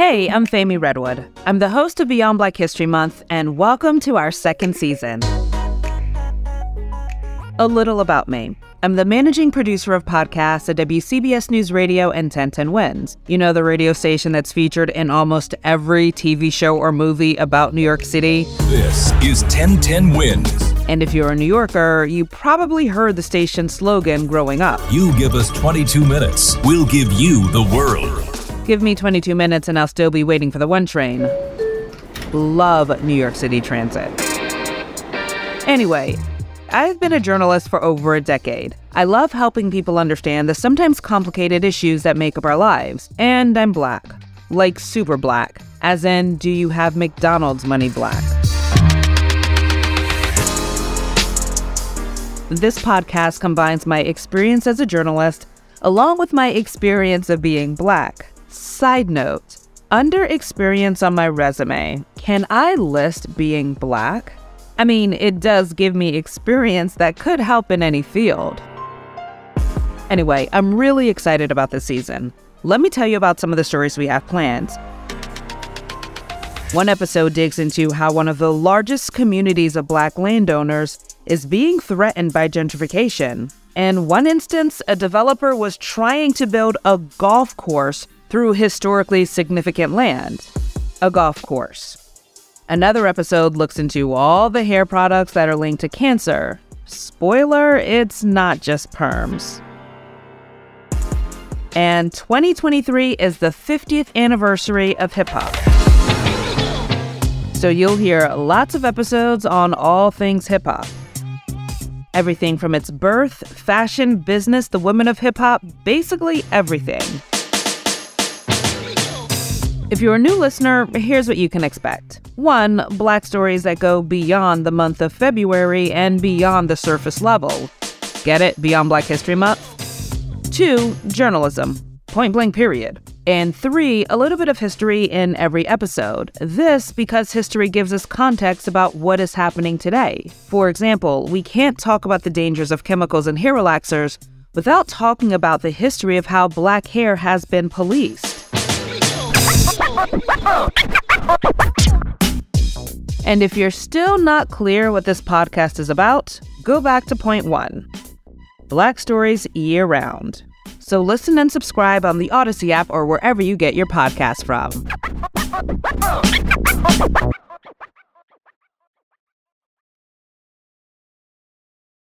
Hey, I'm Femi Redwood. I'm the host of Beyond Black History Month, and welcome to our second season. A little about me. I'm the managing producer of podcasts at WCBS News Radio and 1010 Wins. You know, the radio station that's featured in almost every TV show or movie about New York City. This is 1010 Wins. And if you're a New Yorker, you probably heard the station's slogan growing up You give us 22 minutes, we'll give you the world. Give me 22 minutes and I'll still be waiting for the one train. Love New York City transit. Anyway, I've been a journalist for over a decade. I love helping people understand the sometimes complicated issues that make up our lives. And I'm black. Like super black. As in, do you have McDonald's money black? This podcast combines my experience as a journalist along with my experience of being black. Side note under experience on my resume, can I list being black? I mean, it does give me experience that could help in any field. Anyway, I'm really excited about this season. Let me tell you about some of the stories we have planned. One episode digs into how one of the largest communities of black landowners is being threatened by gentrification. In one instance, a developer was trying to build a golf course through historically significant land. A golf course. Another episode looks into all the hair products that are linked to cancer. Spoiler, it's not just perms. And 2023 is the 50th anniversary of hip hop. So you'll hear lots of episodes on all things hip hop. Everything from its birth, fashion, business, the women of hip hop, basically everything. If you're a new listener, here's what you can expect. One, black stories that go beyond the month of February and beyond the surface level. Get it? Beyond Black History Month? Two, journalism. Point blank, period. And three, a little bit of history in every episode. This because history gives us context about what is happening today. For example, we can't talk about the dangers of chemicals and hair relaxers without talking about the history of how black hair has been policed. And if you're still not clear what this podcast is about, go back to point one Black stories year round. So listen and subscribe on the Odyssey app or wherever you get your podcasts from.